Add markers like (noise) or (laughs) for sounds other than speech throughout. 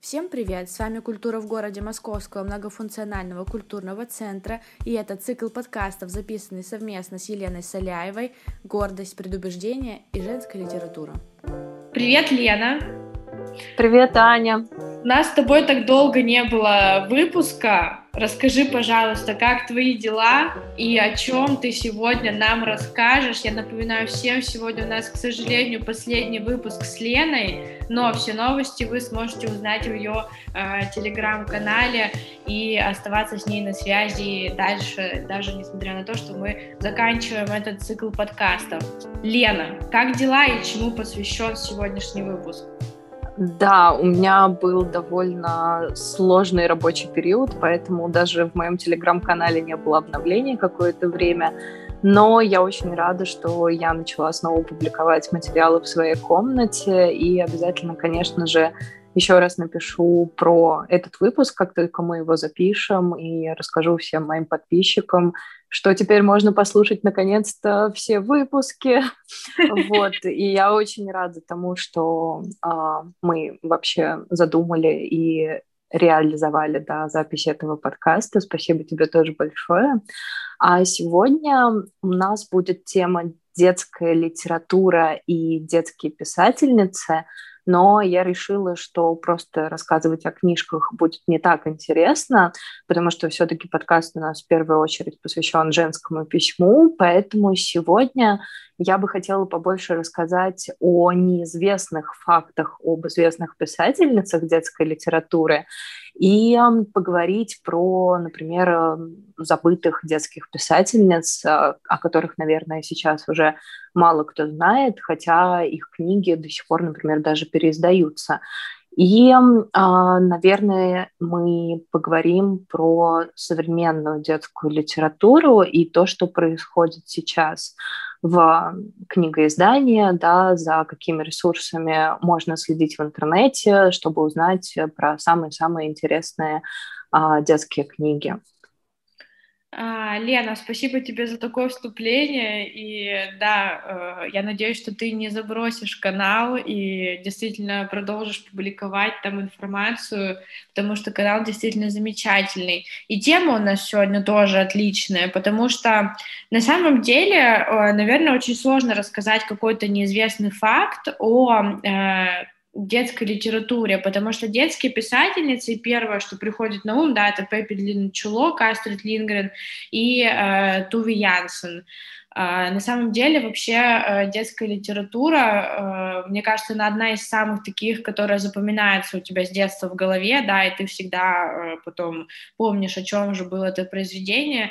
Всем привет! С вами «Культура в городе» Московского многофункционального культурного центра, и это цикл подкастов, записанный совместно с Еленой Соляевой «Гордость, предубеждение и женская литература». Привет, Лена! Привет, Аня! У нас с тобой так долго не было выпуска, Расскажи, пожалуйста, как твои дела и о чем ты сегодня нам расскажешь. Я напоминаю всем, сегодня у нас, к сожалению, последний выпуск с Леной, но все новости вы сможете узнать в ее э, телеграм-канале и оставаться с ней на связи дальше, даже несмотря на то, что мы заканчиваем этот цикл подкастов. Лена, как дела и чему посвящен сегодняшний выпуск? Да, у меня был довольно сложный рабочий период, поэтому даже в моем телеграм-канале не было обновлений какое-то время. Но я очень рада, что я начала снова публиковать материалы в своей комнате. И обязательно, конечно же, еще раз напишу про этот выпуск, как только мы его запишем, и расскажу всем моим подписчикам, что теперь можно послушать наконец-то все выпуски. (laughs) Вот. И я очень рада тому, что а, мы вообще задумали и реализовали да, запись этого подкаста. Спасибо тебе тоже большое. А сегодня у нас будет тема детская литература и детские писательницы – но я решила, что просто рассказывать о книжках будет не так интересно, потому что все-таки подкаст у нас в первую очередь посвящен женскому письму, поэтому сегодня я бы хотела побольше рассказать о неизвестных фактах об известных писательницах детской литературы и поговорить про, например, забытых детских писательниц, а, о которых, наверное, сейчас уже мало кто знает, хотя их книги до сих пор, например, даже переиздаются. И, а, наверное, мы поговорим про современную детскую литературу и то, что происходит сейчас в книгоиздании, да, за какими ресурсами можно следить в интернете, чтобы узнать про самые-самые интересные а, детские книги. А, Лена, спасибо тебе за такое вступление. И да, э, я надеюсь, что ты не забросишь канал и действительно продолжишь публиковать там информацию, потому что канал действительно замечательный. И тема у нас сегодня тоже отличная, потому что на самом деле, э, наверное, очень сложно рассказать какой-то неизвестный факт о э, детской литературе, потому что детские писательницы, первое, что приходит на ум, да, это Пеппи Длинночулок, Астрид Лингрен и э, Туви Янсен. А, на самом деле вообще э, детская литература, э, мне кажется, она одна из самых таких, которая запоминается у тебя с детства в голове, да, и ты всегда э, потом помнишь, о чем же было это произведение,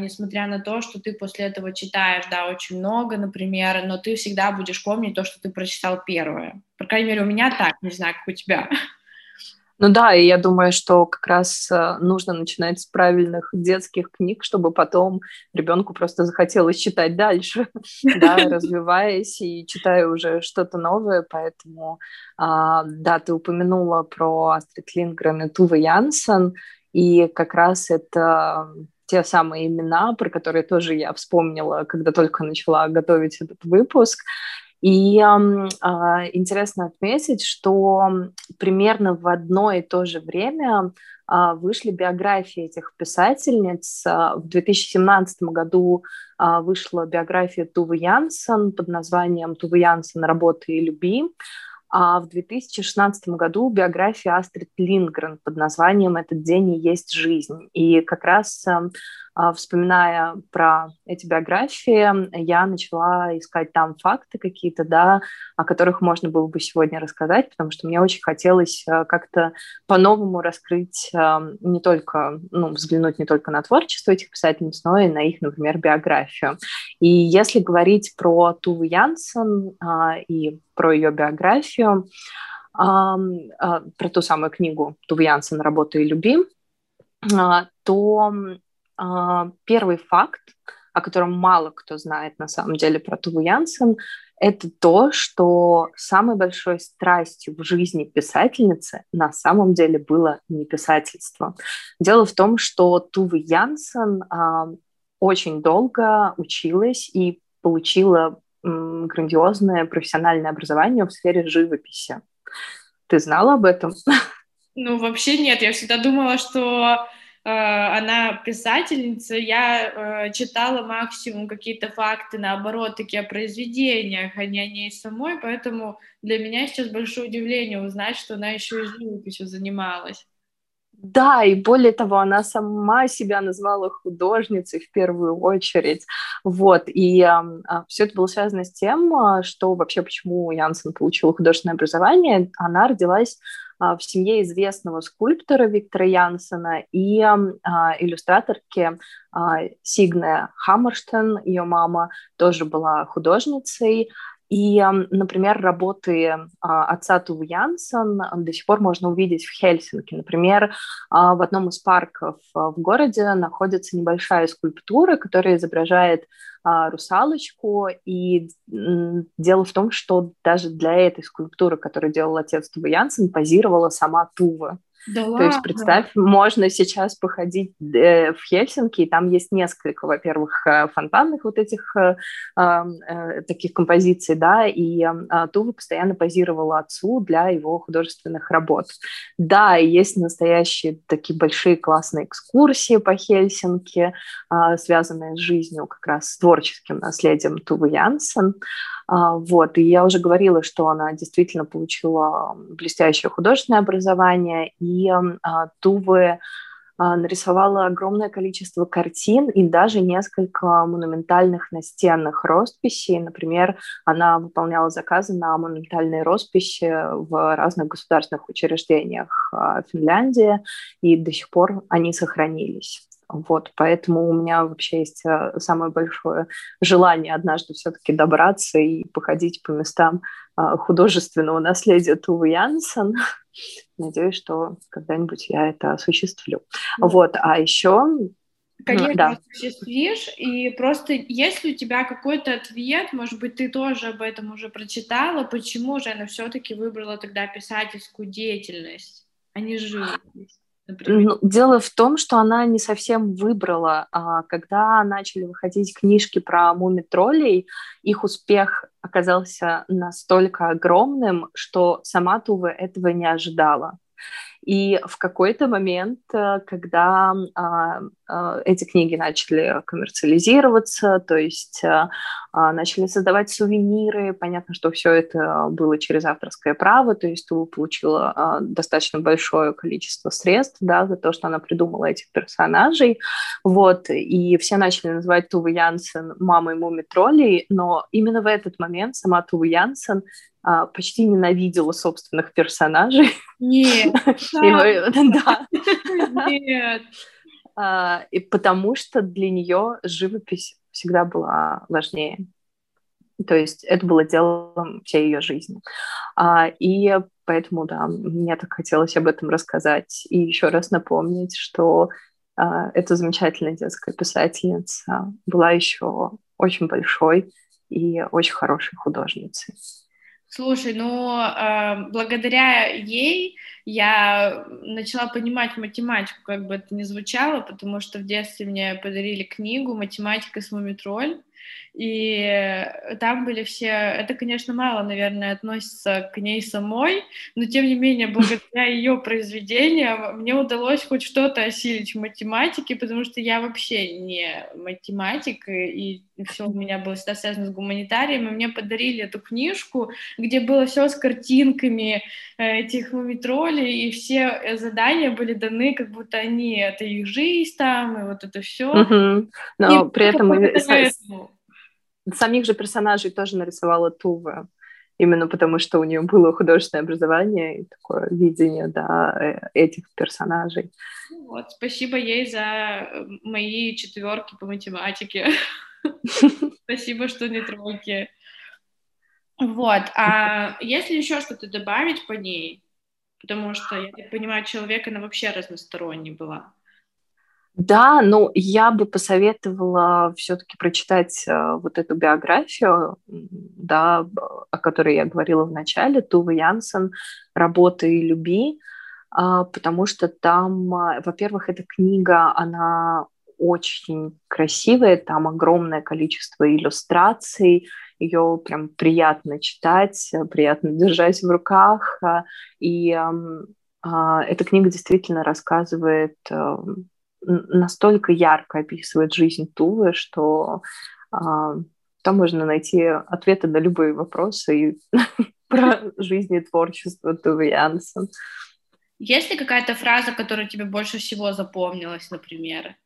несмотря на то, что ты после этого читаешь, да, очень много, например, но ты всегда будешь помнить то, что ты прочитал первое. По крайней мере, у меня так, не знаю, как у тебя. Ну да, и я думаю, что как раз э, нужно начинать с правильных детских книг, чтобы потом ребенку просто захотелось читать дальше, (laughs) да, (laughs) развиваясь и читая уже что-то новое, поэтому, а, да, ты упомянула про Астрид Лингрен и Тувы Янсен, и как раз это те самые имена, про которые тоже я вспомнила, когда только начала готовить этот выпуск. И э, интересно отметить, что примерно в одно и то же время э, вышли биографии этих писательниц. В 2017 году э, вышла биография Тувы Янсен под названием «Тувы Янсен. Работа и люби». А в 2016 году биография Астрид Лингрен под названием «Этот день и есть жизнь». И как раз а, вспоминая про эти биографии, я начала искать там факты какие-то, да, о которых можно было бы сегодня рассказать, потому что мне очень хотелось э, как-то по-новому раскрыть э, не только, ну, взглянуть не только на творчество этих писательниц, но и на их, например, биографию. И если говорить про Туву Янсен а, и про ее биографию, а, про ту самую книгу Тувы Янсен «Работа и люби», то а, первый факт, о котором мало кто знает на самом деле про Туву Янсен, это то, что самой большой страстью в жизни писательницы на самом деле было не писательство. Дело в том, что Тувы Янсен а, очень долго училась и получила м, грандиозное профессиональное образование в сфере живописи. Ты знала об этом? Ну, вообще нет. Я всегда думала, что э, она писательница. Я э, читала максимум какие-то факты, наоборот, такие о произведениях, а не о ней самой. Поэтому для меня сейчас большое удивление узнать, что она еще и живописью занималась. Да, и более того, она сама себя назвала художницей в первую очередь. Вот, и э, все это было связано с тем, а, что вообще почему Янсен получила художественное образование. Она родилась а, в семье известного скульптора Виктора Янсена и а, иллюстраторки а, Сигне Хаммерштен, ее мама тоже была художницей, и, например, работы отца Тувы Янсен до сих пор можно увидеть в Хельсинки. Например, в одном из парков в городе находится небольшая скульптура, которая изображает русалочку. И дело в том, что даже для этой скульптуры, которую делал отец Тувы Янсен, позировала сама Тува. Да То ладно? есть представь, можно сейчас походить э, в Хельсинки, и там есть несколько, во-первых, э, фонтанных вот этих э, таких композиций, да, и э, Тува постоянно позировала отцу для его художественных работ. Да, и есть настоящие такие большие классные экскурсии по Хельсинки, э, связанные с жизнью как раз с творческим наследием Тувы Янсен. А, вот, и я уже говорила, что она действительно получила блестящее художественное образование, и а, Тувы а, нарисовала огромное количество картин и даже несколько монументальных настенных росписей. Например, она выполняла заказы на монументальные росписи в разных государственных учреждениях Финляндии, и до сих пор они сохранились. Вот, поэтому у меня вообще есть э, самое большое желание однажды все-таки добраться и походить по местам а, художественного наследия Тувы Янсен. (laughs) Надеюсь, что когда-нибудь я это осуществлю. Вот, а еще Конечно, да. осуществишь, и просто если у тебя какой-то ответ, может быть, ты тоже об этом уже прочитала, почему же она все-таки выбрала тогда писательскую деятельность, а не живопись? Ну, дело в том, что она не совсем выбрала. А, когда начали выходить книжки про муми-троллей, их успех оказался настолько огромным, что сама Тува этого не ожидала. И в какой-то момент, э, когда а, а, эти книги начали коммерциализироваться, то есть а, начали создавать сувениры, понятно, что все это было через авторское право, то есть Тува получила достаточно большое количество средств да, за то, что она придумала этих персонажей, вот, и все начали называть Туву Янсен мамой муми троллей, но именно в этот момент сама Тува Янсен а, почти ненавидела собственных персонажей. Нет. (laughs) Да. Нет. А, и потому что для нее живопись всегда была важнее. То есть это было делом всей ее жизни. А, и поэтому, да, мне так хотелось об этом рассказать и еще раз напомнить, что эта замечательная детская писательница была еще очень большой и очень хорошей художницей. Слушай, ну, э, благодаря ей я начала понимать математику, как бы это ни звучало, потому что в детстве мне подарили книгу «Математика с Мумитроль», и там были все... Это, конечно, мало, наверное, относится к ней самой, но, тем не менее, благодаря (laughs) ее произведениям мне удалось хоть что-то осилить в математике, потому что я вообще не математик, и все у меня было всегда связано с гуманитарием, и мне подарили эту книжку, где было все с картинками э, этих мумитролей, и все задания были даны, как будто они, это их жизнь там, и вот это все. Угу. Но и при этом самих же персонажей тоже нарисовала Тува, именно потому что у нее было художественное образование и такое видение да, э, этих персонажей. Ну вот, спасибо ей за э, мои четверки по математике. (laughs) Спасибо, что не тройки. Вот, а если еще что-то добавить по ней? Потому что, я так понимаю, человек, она вообще разносторонней была. Да, ну я бы посоветовала все-таки прочитать э, вот эту биографию, да, о которой я говорила в начале, Тувы Янсен «Работа и люби», э, потому что там, э, во-первых, эта книга, она очень красивая, там огромное количество иллюстраций, ее прям приятно читать, приятно держать в руках, и эта книга действительно рассказывает, настолько ярко описывает жизнь Тувы, что там можно найти ответы на любые вопросы (laughs) про жизнь и творчество Тувы Янсен. Есть ли какая-то фраза, которая тебе больше всего запомнилась, например?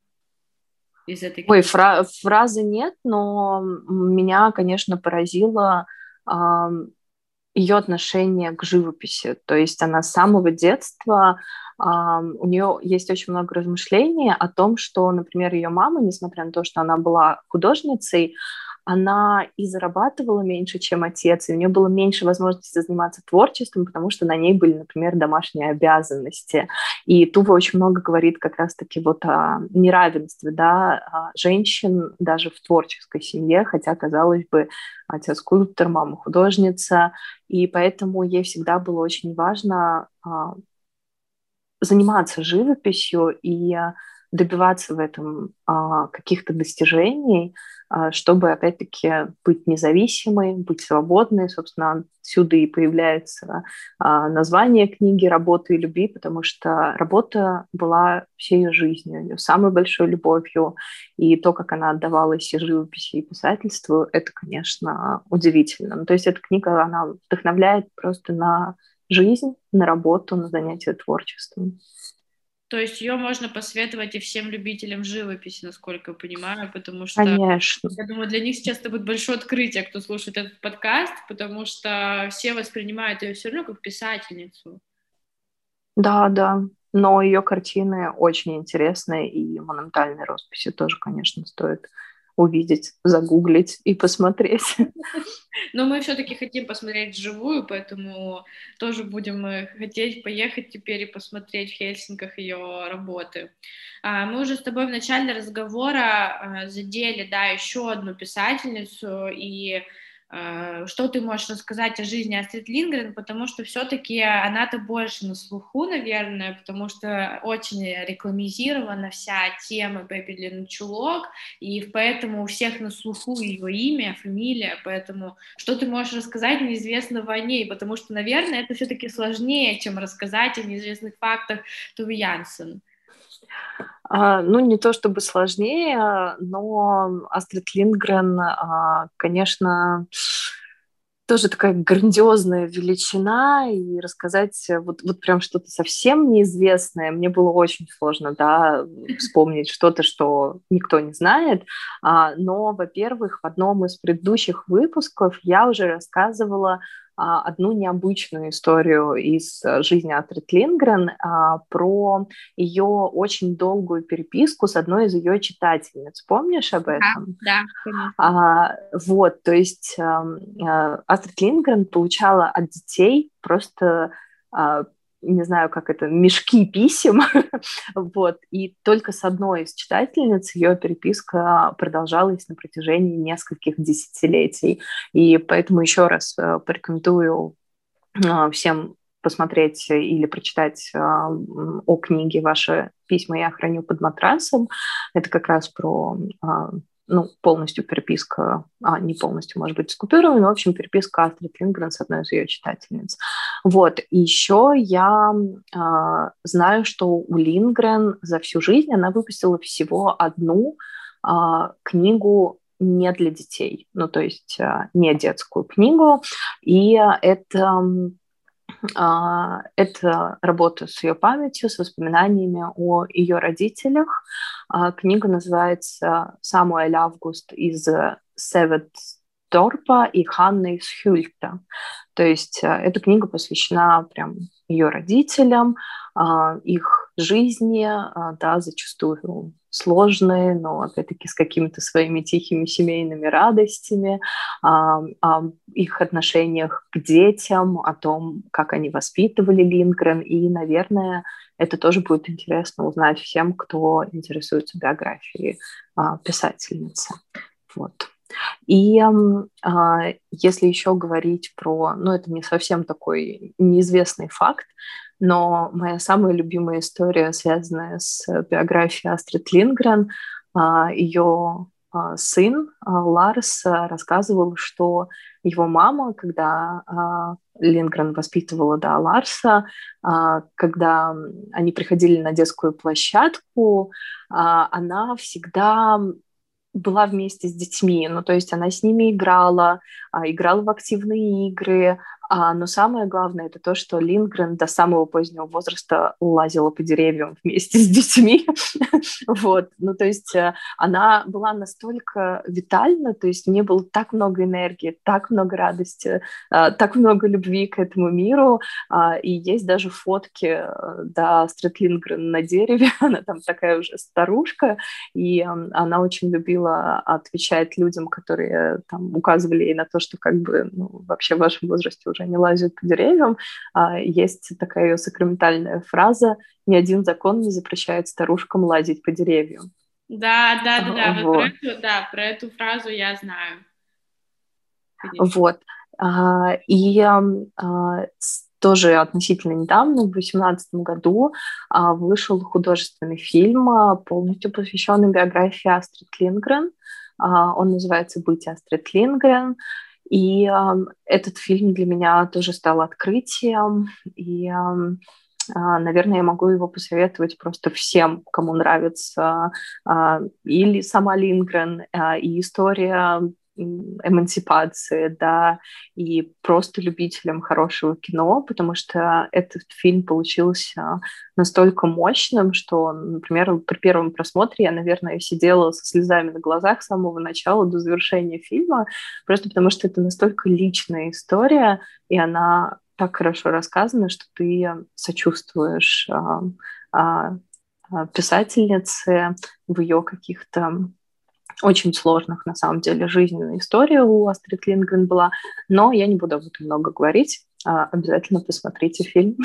Из этой Ой, фра- фразы нет, но меня, конечно, поразило э, ее отношение к живописи. То есть она с самого детства, у нее есть очень много размышлений о том, что, например, ее мама, несмотря на то, что она была художницей, она и зарабатывала меньше, чем отец, и у нее было меньше возможности заниматься творчеством, потому что на ней были, например, домашние обязанности. И Тува очень много говорит как раз-таки вот о неравенстве, да, женщин даже в творческой семье, хотя, казалось бы, отец скульптор, мама художница, и поэтому ей всегда было очень важно а, заниматься живописью и добиваться в этом а, каких-то достижений, а, чтобы, опять-таки, быть независимой, быть свободной. Собственно, отсюда и появляется а, название книги «Работа и любви», потому что работа была всей ее жизнью, ее самой большой любовью. И то, как она отдавалась и живописи, и писательству, это, конечно, удивительно. Ну, то есть эта книга, она вдохновляет просто на жизнь, на работу, на занятия творчеством. То есть ее можно посоветовать и всем любителям живописи, насколько я понимаю, потому что... Конечно. Я думаю, для них сейчас это будет большое открытие, кто слушает этот подкаст, потому что все воспринимают ее все равно как писательницу. Да, да. Но ее картины очень интересные, и монументальные росписи тоже, конечно, стоит увидеть, загуглить и посмотреть. Но мы все-таки хотим посмотреть вживую, поэтому тоже будем хотеть поехать теперь и посмотреть в Хельсинках ее работы. А, мы уже с тобой в начале разговора а, задели, да, еще одну писательницу, и что ты можешь рассказать о жизни Астрид Лингрен, потому что все-таки она-то больше на слуху, наверное, потому что очень рекламизирована вся тема Бэби Чулок, и поэтому у всех на слуху ее имя, фамилия, поэтому что ты можешь рассказать неизвестного о ней, потому что, наверное, это все-таки сложнее, чем рассказать о неизвестных фактах Туви Янсен. А, ну, не то чтобы сложнее, но Астрид Лингрен, а, конечно, тоже такая грандиозная величина, и рассказать вот, вот прям что-то совсем неизвестное, мне было очень сложно, да, вспомнить что-то, что никто не знает, а, но, во-первых, в одном из предыдущих выпусков я уже рассказывала одну необычную историю из э, жизни Атрид Лингрен а, про ее очень долгую переписку с одной из ее читательниц. Помнишь об этом? Да, да конечно. А, вот, то есть э, Астрид Лингрен получала от детей просто не знаю, как это, мешки писем, (laughs) вот, и только с одной из читательниц ее переписка продолжалась на протяжении нескольких десятилетий, и поэтому еще раз э, порекомендую э, всем посмотреть или прочитать э, о книге «Ваши письма я храню под матрасом». Это как раз про ну, полностью переписка, а не полностью, может быть, с купюрами, но, в общем, переписка Астрид Лингрен с одной из ее читательниц. Вот, и еще я э, знаю, что у Лингрен за всю жизнь она выпустила всего одну э, книгу не для детей, ну, то есть э, не детскую книгу, и это это работа с ее памятью, с воспоминаниями о ее родителях. Книга называется «Самуэль Август из Севетторпа и Ханны из Хюльта». То есть а, эта книга посвящена прям ее родителям, их жизни, да, зачастую сложные, но опять-таки с какими-то своими тихими семейными радостями, о, о их отношениях к детям, о том, как они воспитывали Лингрен, и, наверное, это тоже будет интересно узнать всем, кто интересуется биографией а, писательницы. Вот. И а, если еще говорить про, ну это не совсем такой неизвестный факт, но моя самая любимая история, связанная с биографией Астрид Лингрен, а, ее а, сын а, Ларс рассказывал, что его мама, когда Лингрен воспитывала, да, Ларса, а, когда они приходили на детскую площадку, а, она всегда была вместе с детьми, ну, то есть она с ними играла, а, играла в активные игры, а, но самое главное это то, что Лингрен до самого позднего возраста лазила по деревьям вместе с детьми. (laughs) вот, ну то есть э, она была настолько витальна, то есть мне было так много энергии, так много радости, э, так много любви к этому миру, а, и есть даже фотки, э, да, Астрид Лингрен на дереве, (laughs) она там такая уже старушка, и она очень любила отвечать людям, которые там указывали ей на то, что как бы ну, вообще в вашем возрасте уже они лазят по деревьям. А, есть такая ее сакраментальная фраза «Ни один закон не запрещает старушкам лазить по деревьям». Да, да, да, да, вот. вот про эту, да, про эту фразу я знаю. Конечно. Вот. А, и тоже относительно недавно, в 2018 году, вышел художественный фильм, полностью посвященный биографии Астрид Лингрен. Он называется «Быть Астрид Лингрен». И э, этот фильм для меня тоже стал открытием. И, э, наверное, я могу его посоветовать просто всем, кому нравится э, или сама Лингрен, э, и история эмансипации, да, и просто любителям хорошего кино, потому что этот фильм получился настолько мощным, что, например, при первом просмотре я, наверное, сидела со слезами на глазах с самого начала до завершения фильма, просто потому что это настолько личная история, и она так хорошо рассказана, что ты сочувствуешь а, а, а писательнице в ее каких-то очень сложных, на самом деле, жизненная история у Астрид Лингрен была, но я не буду об этом много говорить. А, обязательно посмотрите фильм.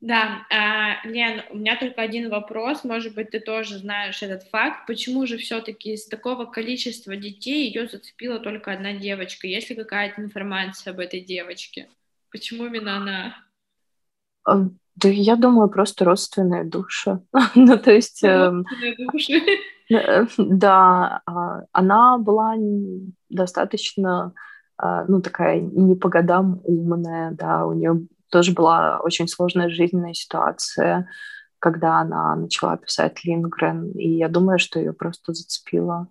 Да, а, Лен, у меня только один вопрос, может быть, ты тоже знаешь этот факт. Почему же все-таки из такого количества детей ее зацепила только одна девочка? Есть ли какая-то информация об этой девочке? Почему именно она? А, да, я думаю, просто родственные души. (laughs) ну, то есть... Эм, родственные души. Э, (laughs) да, а, она была достаточно, а, ну, такая не по годам умная, да, у нее тоже была очень сложная жизненная ситуация, когда она начала писать Лингрен, и я думаю, что ее просто зацепило.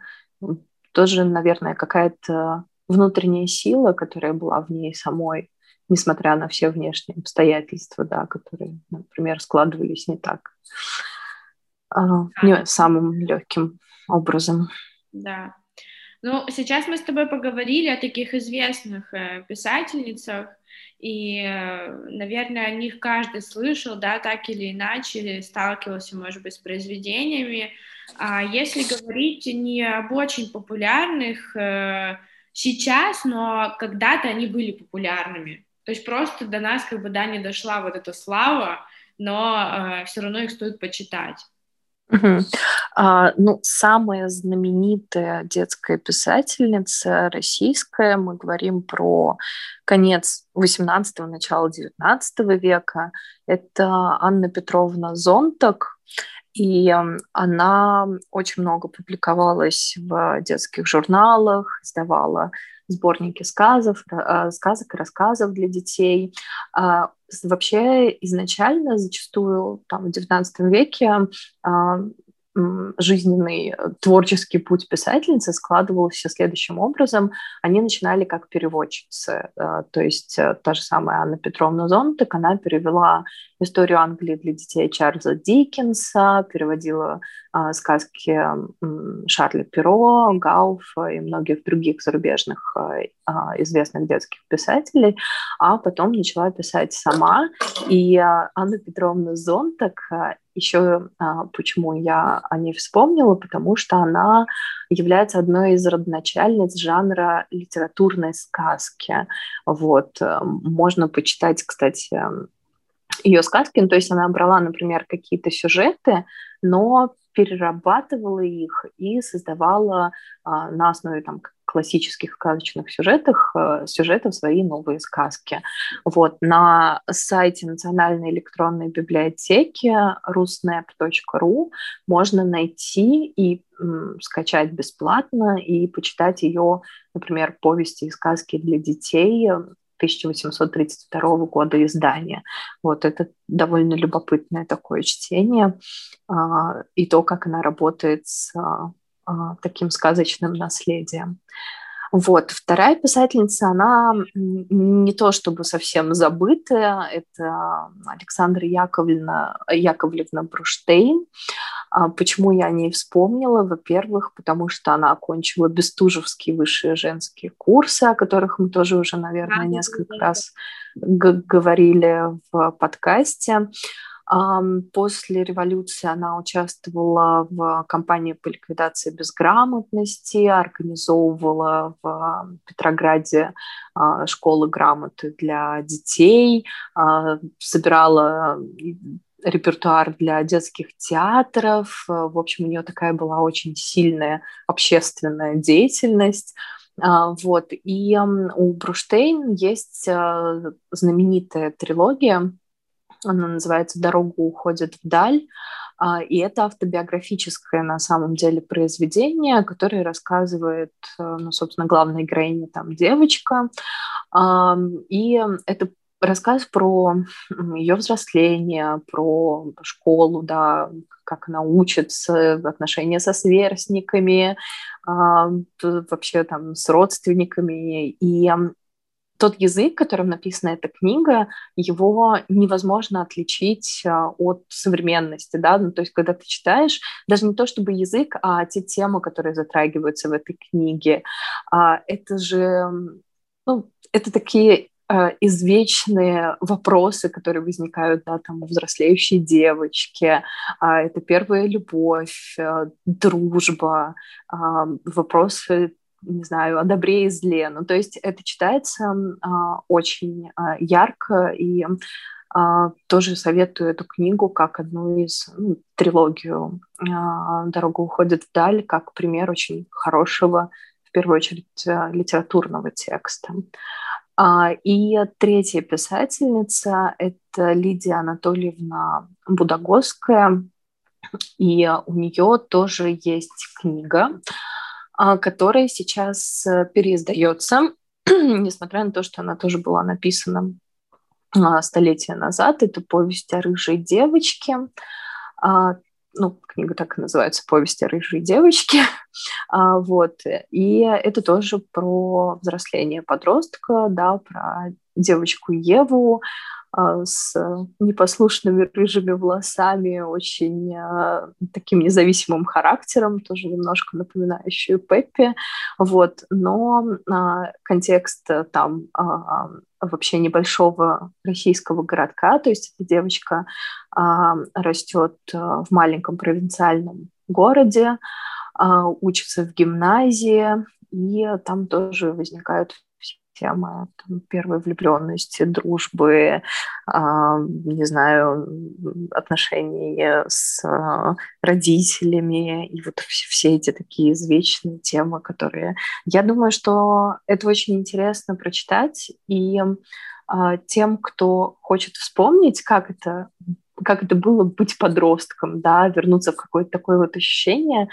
Тоже, наверное, какая-то внутренняя сила, которая была в ней самой, несмотря на все внешние обстоятельства, да, которые, например, складывались не так не самым легким образом. Да. Ну, сейчас мы с тобой поговорили о таких известных э, писательницах, и, э, наверное, о них каждый слышал, да, так или иначе, сталкивался, может быть, с произведениями. А если говорить не об очень популярных э, сейчас, но когда-то они были популярными, то есть просто до нас как бы, да, не дошла вот эта слава, но э, все равно их стоит почитать. Угу. А, ну, самая знаменитая детская писательница российская, мы говорим про конец 18-го, начало 19 века, это Анна Петровна Зонтак, и она очень много публиковалась в детских журналах, издавала сборники сказов, а, сказок и рассказов для детей. А, вообще изначально зачастую там, в XIX веке а, жизненный э, творческий путь писательницы складывался следующим образом. Они начинали как переводчицы. Э, то есть э, та же самая Анна Петровна Зонтик, она перевела историю Англии для детей Чарльза Диккенса, переводила сказки Шарля Перо, Гауфа и многих других зарубежных известных детских писателей, а потом начала писать сама. И Анна Петровна Зонтак еще а, почему я о ней вспомнила, потому что она является одной из родоначальниц жанра литературной сказки. Вот. Э, можно почитать, кстати, ее сказки, ну, то есть она брала, например, какие-то сюжеты, но перерабатывала их и создавала а, на основе там, классических сказочных сюжетах, э, сюжетов свои новые сказки. Вот, на сайте Национальной электронной библиотеки rusnap.ru можно найти и скачать бесплатно и почитать ее, например, повести и сказки для детей 1832 года издания. Вот это довольно любопытное такое чтение, а, и то, как она работает с а, таким сказочным наследием. Вот. Вторая писательница, она не то чтобы совсем забытая, это Александра Яковлевна, Яковлевна Бруштейн. А почему я о ней вспомнила? Во-первых, потому что она окончила Бестужевские высшие женские курсы, о которых мы тоже уже, наверное, несколько раз говорили в подкасте. После революции она участвовала в кампании по ликвидации безграмотности, организовывала в Петрограде а, школы грамоты для детей, а, собирала репертуар для детских театров. В общем, у нее такая была очень сильная общественная деятельность. А, вот. И у Бруштейн есть знаменитая трилогия она называется «Дорога уходит вдаль», а, и это автобиографическое на самом деле произведение, которое рассказывает, э, ну, собственно, главная героиня там девочка, и это рассказ про ее взросление, про школу, да, как она учится, отношения со сверстниками, вообще там с родственниками. И тот язык, которым написана эта книга, его невозможно отличить а, от современности, да, ну, то есть когда ты читаешь, даже не то чтобы язык, а те темы, которые затрагиваются в этой книге, а, это же, ну, это такие а, извечные вопросы, которые возникают, да, там, у взрослеющей девочки. Это первая любовь, дружба, вопросы не знаю, о добре и зле. Ну, то есть это читается а, очень а, ярко, и а, тоже советую эту книгу как одну из, ну, трилогию а, «Дорога уходит вдаль», как пример очень хорошего, в первую очередь, а, литературного текста. А, и третья писательница – это Лидия Анатольевна Будагосская, и у нее тоже есть книга, а, которая сейчас э, переиздается, (clears throat) несмотря на то, что она тоже была написана а, столетия назад. Это повесть о рыжей девочке. А, ну, книга так и называется «Повесть о рыжей девочке». (laughs) вот. И это тоже про взросление подростка, да, про девочку Еву, с непослушными рыжими волосами, очень а, таким независимым характером, тоже немножко напоминающую Пеппи, вот, но а, контекст там вообще небольшого российского городка, то есть эта девочка растет в маленьком провинциальном городе, учится в гимназии, и там тоже возникают тема там, первой влюбленности, дружбы, э, не знаю, отношений с э, родителями и вот все, эти такие извечные темы, которые... Я думаю, что это очень интересно прочитать, и э, тем, кто хочет вспомнить, как это как это было быть подростком, да, вернуться в какое-то такое вот ощущение,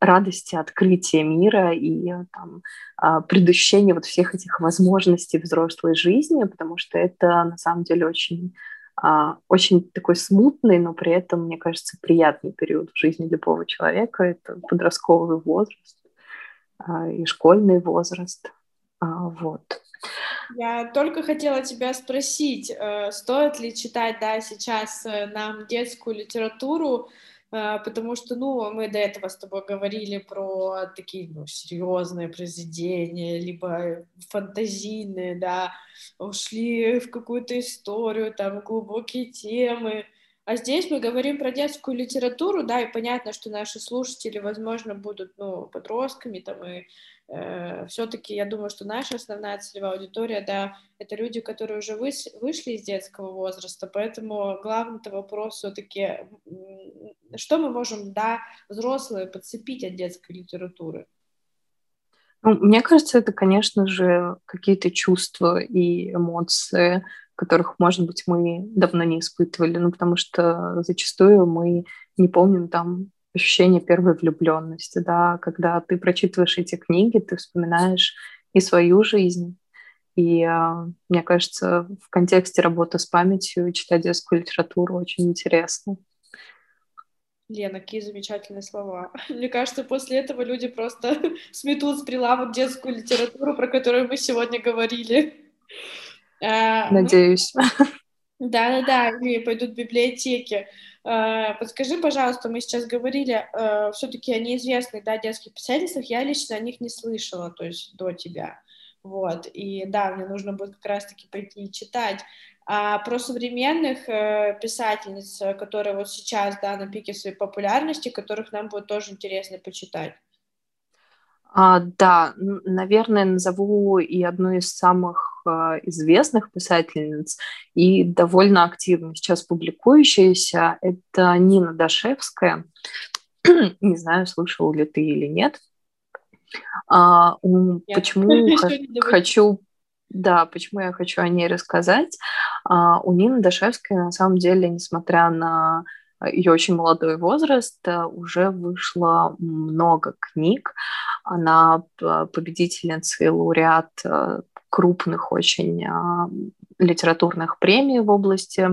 радости открытия мира и там, а, предощущения вот всех этих возможностей взрослой жизни, потому что это на самом деле очень, а, очень такой смутный, но при этом, мне кажется, приятный период в жизни любого человека. Это подростковый возраст а, и школьный возраст. Вот. Я только хотела тебя спросить, э, стоит ли читать да, сейчас э, нам детскую литературу, потому что, ну, мы до этого с тобой говорили про такие, ну, серьезные произведения, либо фантазийные, да, ушли в какую-то историю, там, глубокие темы, а здесь мы говорим про детскую литературу, да, и понятно, что наши слушатели, возможно, будут, ну, подростками, там, и все-таки я думаю, что наша основная целевая аудитория, да, это люди, которые уже вышли из детского возраста, поэтому главный-то вопрос все-таки, что мы можем, да, взрослые подцепить от детской литературы? Ну, мне кажется, это, конечно же, какие-то чувства и эмоции, которых, может быть, мы давно не испытывали, ну, потому что зачастую мы не помним там ощущение первой влюбленности, да, когда ты прочитываешь эти книги, ты вспоминаешь и свою жизнь, И мне кажется, в контексте работы с памятью читать детскую литературу очень интересно. Лена, какие замечательные слова. (laughs) Мне кажется, после этого люди просто (laughs) сметут с прилавок детскую литературу, про которую мы сегодня говорили. (laughs) А, ну, Надеюсь. Да-да-да, и пойдут в библиотеки. А, подскажи, пожалуйста, мы сейчас говорили а, все-таки о неизвестных да, детских писательствах, я лично о них не слышала, то есть до тебя. Вот, и да, мне нужно будет как раз-таки пойти и читать. А про современных э, писательниц, э, которые вот сейчас, да, на пике своей популярности, которых нам будет тоже интересно почитать. А, да, наверное, назову и одну из самых э, известных писательниц и довольно активно сейчас публикующаяся. Это Нина Дашевская. (clears throat) Не знаю, слышал ли ты или нет. А, нет. Почему (laughs) хочу да, почему я хочу о ней рассказать. А, у Нины Дашевской, на самом деле, несмотря на ее очень молодой возраст, э, уже вышло много книг. Она победительница и лауреат э, крупных очень а, литературных премий в области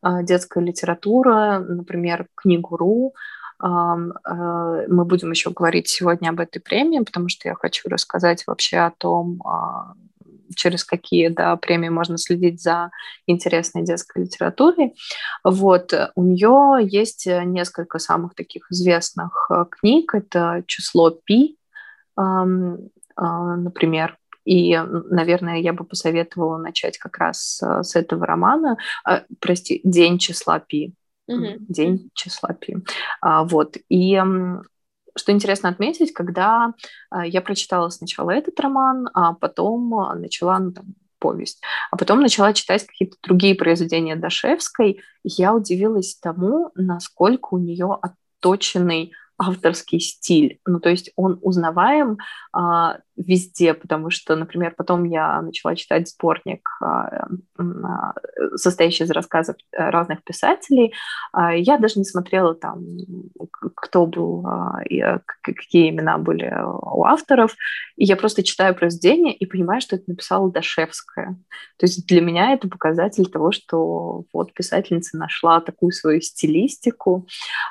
а, детской литературы, например, книгу «Ру», э, мы будем еще говорить сегодня об этой премии, потому что я хочу рассказать вообще о том, через какие да, премии можно следить за интересной детской литературой. Вот. У нее есть несколько самых таких известных э, книг. Это «Число Пи», например, и, наверное, я бы посоветовала начать как раз э, с этого романа. Э, прости, «День числа Пи». Mm-hmm. День числа Пи. А, вот. И что интересно отметить, когда а, я прочитала сначала этот роман, а потом а, начала ну, там, повесть, а потом начала читать какие-то другие произведения Дашевской, я удивилась тому, насколько у нее отточенный авторский стиль. Ну, то есть он узнаваем а, везде, потому что, например, потом я начала читать сборник, а, а, состоящий из рассказов э, разных писателей. А, я даже не смотрела там, кто был, а, и, а, какие имена были у авторов. И я просто читаю произведение и понимаю, что это написала Дашевская. То есть для меня это показатель того, что вот писательница нашла такую свою стилистику.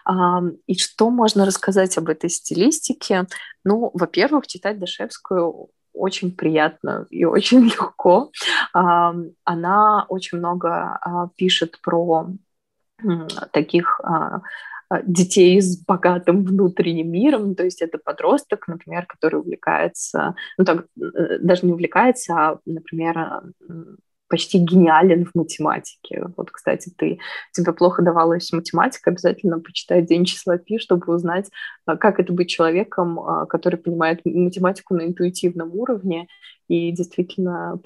А, и что можно рассказать об этой стилистике? Ну, во-первых, читать Дашевскую очень приятно и (laughs) очень легко. Она очень много а, пишет про таких а, а, детей с богатым внутренним миром, то есть это подросток, например, который увлекается, ну так, э, даже не увлекается, а, например, почти гениален в математике. Вот, кстати, ты, тебе плохо давалась математика, обязательно почитай «День числа Пи», чтобы узнать, а, как это быть человеком, а, который понимает математику на интуитивном уровне и действительно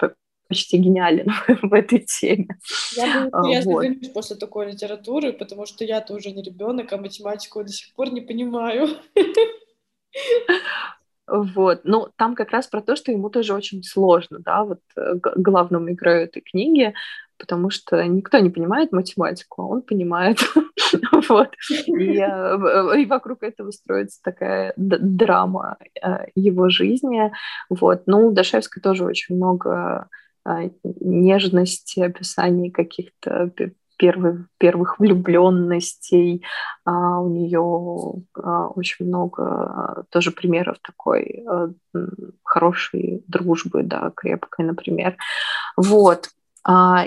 почти гениален (laughs) в этой теме. Я бы интересно вот. замуж после такой литературы, потому что я-то уже не ребенок, а математику до сих пор не понимаю. (laughs) Вот. Ну, там как раз про то, что ему тоже очень сложно, да, вот э, главному герою этой книги, потому что никто не понимает математику, а он понимает. (laughs) вот. И, э, и вокруг этого строится такая драма э, его жизни. Вот. Ну, у Дашевской тоже очень много нежности, описаний каких-то первых, первых влюбленностей. А, у нее а, очень много а, тоже примеров такой а, хорошей дружбы, да, крепкой, например. Вот.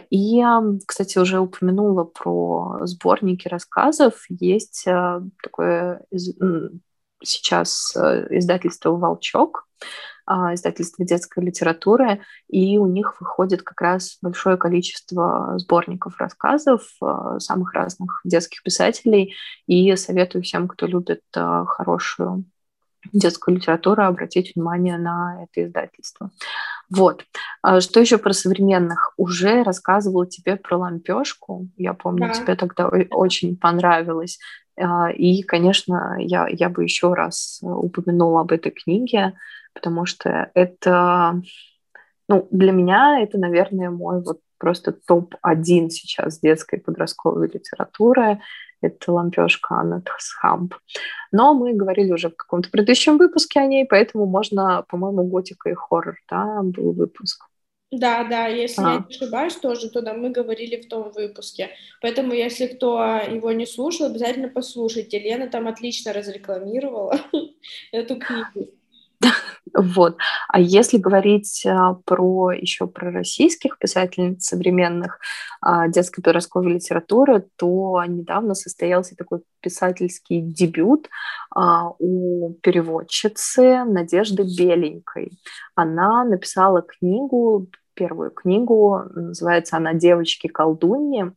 И, кстати, уже упомянула про сборники рассказов. Есть такое сейчас э, издательство «Волчок», издательство детской литературы, и у них выходит как раз большое количество сборников рассказов а, самых разных детских писателей, и советую всем, кто любит а, хорошую детскую литературу, обратить внимание на это издательство. Вот. Что еще про современных? Уже рассказывала тебе про лампешку. Я помню, да. тебе тогда очень понравилось. И, конечно, я, я бы еще раз упомянула об этой книге потому что это, ну, для меня это, наверное, мой вот просто топ-1 сейчас детской подростковой литературы. Это «Лампешка» Анна Тхасхамп. Но мы говорили уже в каком-то предыдущем выпуске о ней, поэтому можно, по-моему, готика и хоррор, да, был выпуск. Да, да, если а. я не ошибаюсь тоже, то да, мы говорили в том выпуске. Поэтому, если кто его не слушал, обязательно послушайте. Лена там отлично разрекламировала (laughs) эту книгу. Вот. А если говорить а, про еще про российских писательниц современных а, детской подростковой литературы, то недавно состоялся такой писательский дебют а, у переводчицы Надежды Беленькой. Она написала книгу, первую книгу, называется она «Девочки-колдуньи».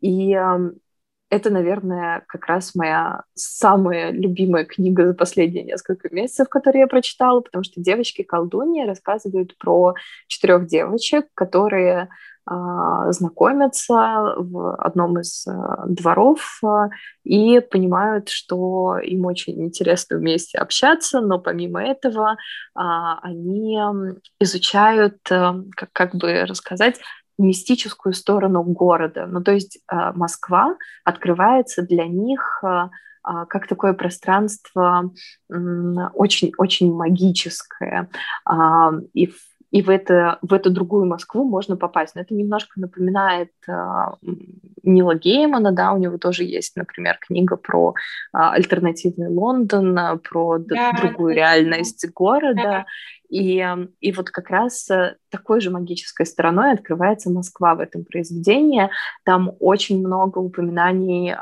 И это, наверное, как раз моя самая любимая книга за последние несколько месяцев, которую я прочитала, потому что девочки-колдуньи рассказывают про четырех девочек, которые э, знакомятся в одном из э, дворов э, и понимают, что им очень интересно вместе общаться, но помимо этого они изучают, как, как бы рассказать, мистическую сторону города. Ну, то есть э, Москва открывается для них э, э, как такое пространство очень-очень магическое. И в и в, это, в эту другую Москву можно попасть. Но это немножко напоминает э, Нила Геймана, да, у него тоже есть, например, книга про э, альтернативный Лондон, про да, другую да, реальность да. города. Да. И, и вот как раз такой же магической стороной открывается Москва в этом произведении. Там очень много упоминаний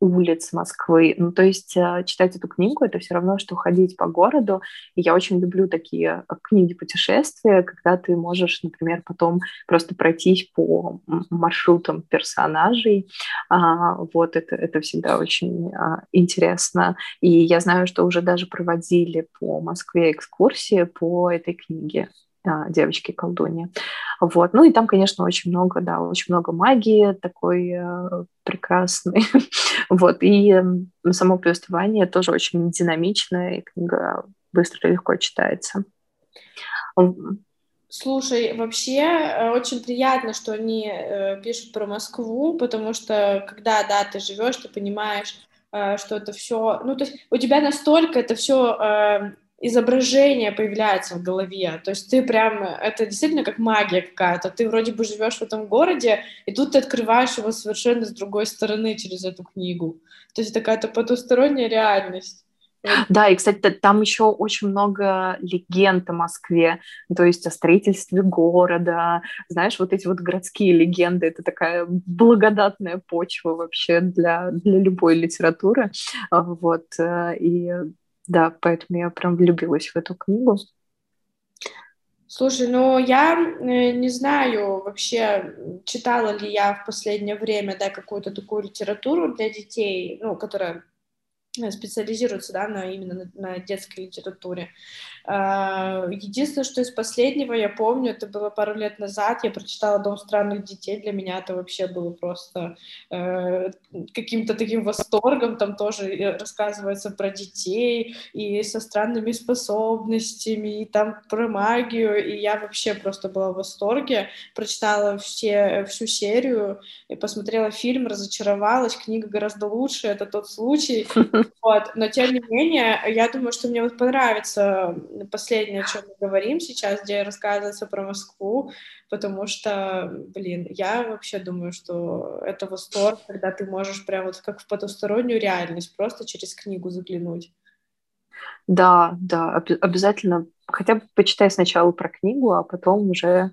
улиц Москвы. Ну, то есть э, читать эту книгу — это все равно, что ходить по городу. И я очень люблю такие э, книги путешествия, когда ты можешь, например, потом просто пройтись по маршрутам персонажей. А, вот это, это всегда очень а, интересно. И я знаю, что уже даже проводили по Москве экскурсии по этой книге девочки колдуньи. Вот. Ну и там, конечно, очень много, да, очень много магии такой э, прекрасной. (laughs) вот. И само повествование тоже очень динамичное, и книга быстро и легко читается. Слушай, вообще э, очень приятно, что они э, пишут про Москву, потому что когда, да, ты живешь, ты понимаешь, э, что это все, ну, то есть у тебя настолько это все э, изображение появляется в голове. То есть ты прям, это действительно как магия какая-то. Ты вроде бы живешь в этом городе, и тут ты открываешь его совершенно с другой стороны через эту книгу. То есть такая-то потусторонняя реальность. Да, и, кстати, там еще очень много легенд о Москве, то есть о строительстве города. Знаешь, вот эти вот городские легенды, это такая благодатная почва вообще для, для любой литературы. Вот, э, и да, поэтому я прям влюбилась в эту книгу. Слушай, ну я э, не знаю вообще, читала ли я в последнее время, да, какую-то такую литературу для детей, ну, которая Э, специализируется, да, на, именно на, на детской литературе. А, единственное, что из последнего я помню, это было пару лет назад, я прочитала «Дом странных детей», для меня это вообще было просто э, каким-то таким восторгом, там тоже э, рассказывается про детей и со странными способностями, и там про магию, и я вообще просто была в восторге, прочитала все, всю серию, и посмотрела фильм, разочаровалась, книга гораздо лучше, это тот случай, (laughs) Вот. Но тем не менее, я думаю, что мне вот понравится последнее, о чем мы говорим сейчас, где рассказывается про Москву, потому что, блин, я вообще думаю, что это восторг, когда ты можешь прям вот как в потустороннюю реальность просто через книгу заглянуть. Да, да, обязательно хотя бы почитай сначала про книгу, а потом уже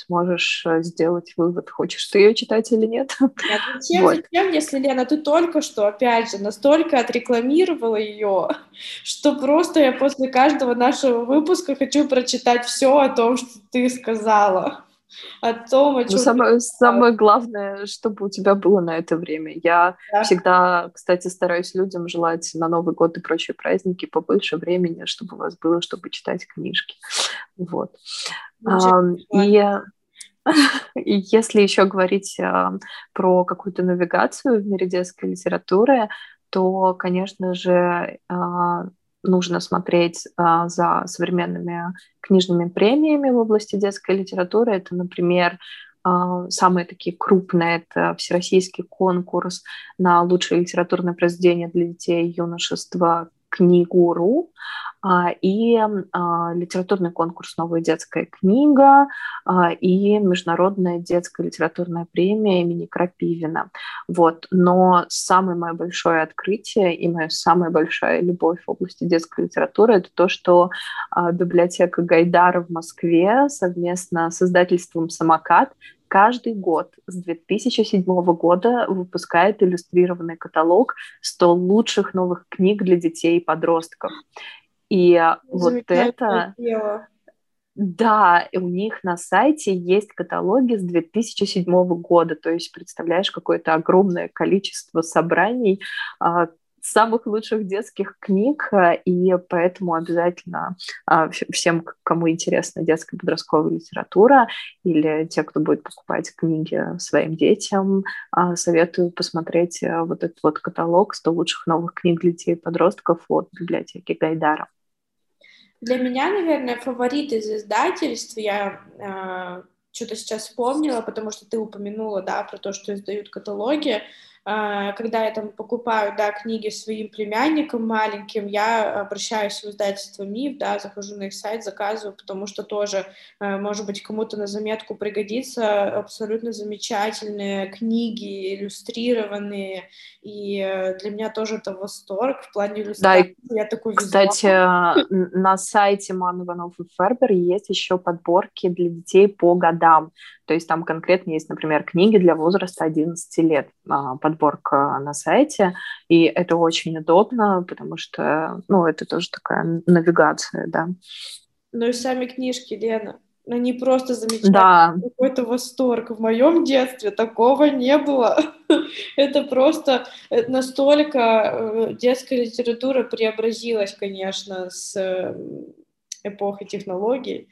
сможешь э, сделать вывод, хочешь ты ее читать или нет. (laughs) Нет, зачем, вот. зачем, если, Лена, ты только что, опять же, настолько отрекламировала ее, (laughs) что просто я после каждого нашего выпуска хочу прочитать все о том, что ты сказала о том, о чем... Ну, самое, самое главное, чтобы у тебя было на это время. Я да. всегда, кстати, стараюсь людям желать на Новый год и прочие праздники побольше времени, чтобы у вас было, чтобы читать книжки. Вот. Ну, и (laughs) и если еще говорить про какую-то навигацию в мире детской литературы, то, конечно же, а, нужно смотреть а, за современными книжными премиями в области детской литературы. Это, например, а, самые такие крупные, это всероссийский конкурс на лучшее литературное произведение для детей и юношества книгу.ру а, и а, литературный конкурс «Новая детская книга» а, и Международная детская литературная премия имени Крапивина. Вот. Но самое мое большое открытие и моя самая большая любовь в области детской литературы — это то, что библиотека Гайдара в Москве совместно с издательством «Самокат» каждый год с 2007 года выпускает иллюстрированный каталог 100 лучших новых книг для детей и подростков. И вот это... Дело. Да, у них на сайте есть каталоги с 2007 года, то есть представляешь какое-то огромное количество собраний а, самых лучших детских книг, а, и поэтому обязательно а, всем, кому интересна детская подростковая литература, или те, кто будет покупать книги своим детям, а, советую посмотреть вот этот вот каталог 100 лучших новых книг для детей и подростков от библиотеки Гайдара. Для меня, наверное, фаворит из издательств, я э, что-то сейчас вспомнила, потому что ты упомянула, да, про то, что издают каталоги, когда я там покупаю, да, книги своим племянникам маленьким, я обращаюсь в издательство МИФ, да, захожу на их сайт, заказываю, потому что тоже, а, может быть, кому-то на заметку пригодится абсолютно замечательные книги, иллюстрированные, и э, для меня тоже это восторг в плане иллюстрации. Да, я такой Кстати, на сайте Ман Иванов и Фербер есть еще подборки для детей по годам, то есть там конкретно есть, например, книги для возраста 11 лет, а, подборка на сайте, и это очень удобно, потому что, ну, это тоже такая навигация, да. Ну и сами книжки, Лена, они просто замечательные. Да. Какой-то восторг. В моем детстве такого не было. (laughs) это просто э, настолько э, детская литература преобразилась, конечно, с э, эпохой технологий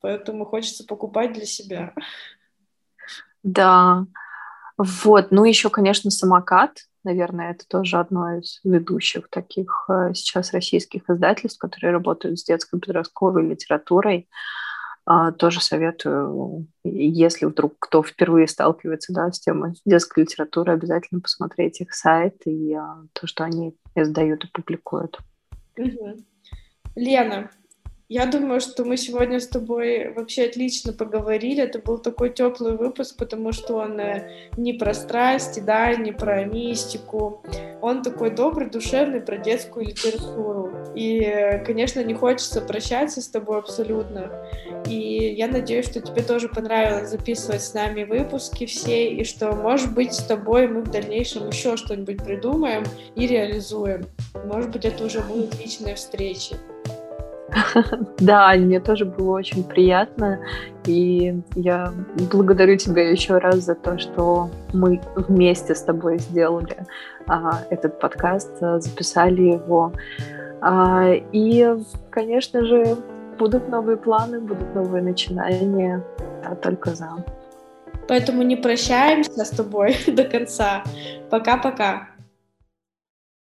поэтому хочется покупать для себя. Да, вот, ну еще, конечно, самокат, наверное, это тоже одно из ведущих таких э, сейчас российских издательств, которые работают с детской подростковой литературой. А, тоже советую, если вдруг кто впервые сталкивается да, с темой детской литературы, обязательно посмотреть их сайт и а, то, что они издают и публикуют. Угу. Лена, я думаю, что мы сегодня с тобой вообще отлично поговорили. Это был такой теплый выпуск, потому что он э, не про страсти, да, не про мистику. Он такой добрый, душевный, про детскую литературу. И, конечно, не хочется прощаться с тобой абсолютно. И я надеюсь, что тебе тоже понравилось записывать с нами выпуски все, и что, может быть, с тобой мы в дальнейшем еще что-нибудь придумаем и реализуем. Может быть, это уже будут личные встречи. (laughs) Да, мне тоже было очень приятно. И я благодарю тебя еще раз за то, что мы вместе с тобой сделали а, этот подкаст, записали его. А, и, конечно же, будут новые планы, будут новые начинания. Я только за. Поэтому не прощаемся с тобой (laughs) до конца. Пока-пока.